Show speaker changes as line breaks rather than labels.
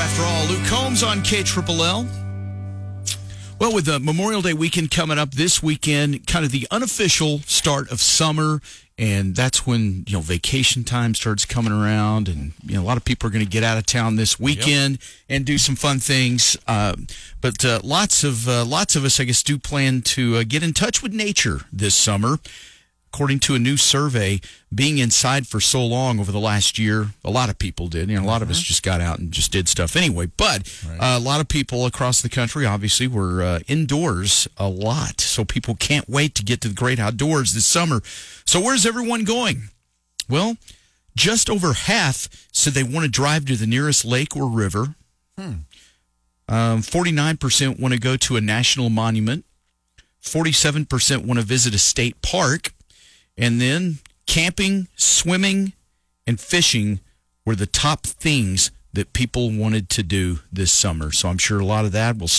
After All. Luke Combs on K Triple L. Well, with the Memorial Day weekend coming up this weekend, kind of the unofficial start of summer, and that's when you know vacation time starts coming around, and you know a lot of people are going to get out of town this weekend and do some fun things. Uh, but uh, lots of uh, lots of us, I guess, do plan to uh, get in touch with nature this summer. According to a new survey, being inside for so long over the last year, a lot of people did. You know, a lot of us just got out and just did stuff anyway. But uh, a lot of people across the country, obviously, were uh, indoors a lot. So people can't wait to get to the great outdoors this summer. So where's everyone going? Well, just over half said they want to drive to the nearest lake or river. Um, 49% want to go to a national monument. 47% want to visit a state park. And then camping, swimming, and fishing were the top things that people wanted to do this summer. So I'm sure a lot of that will start.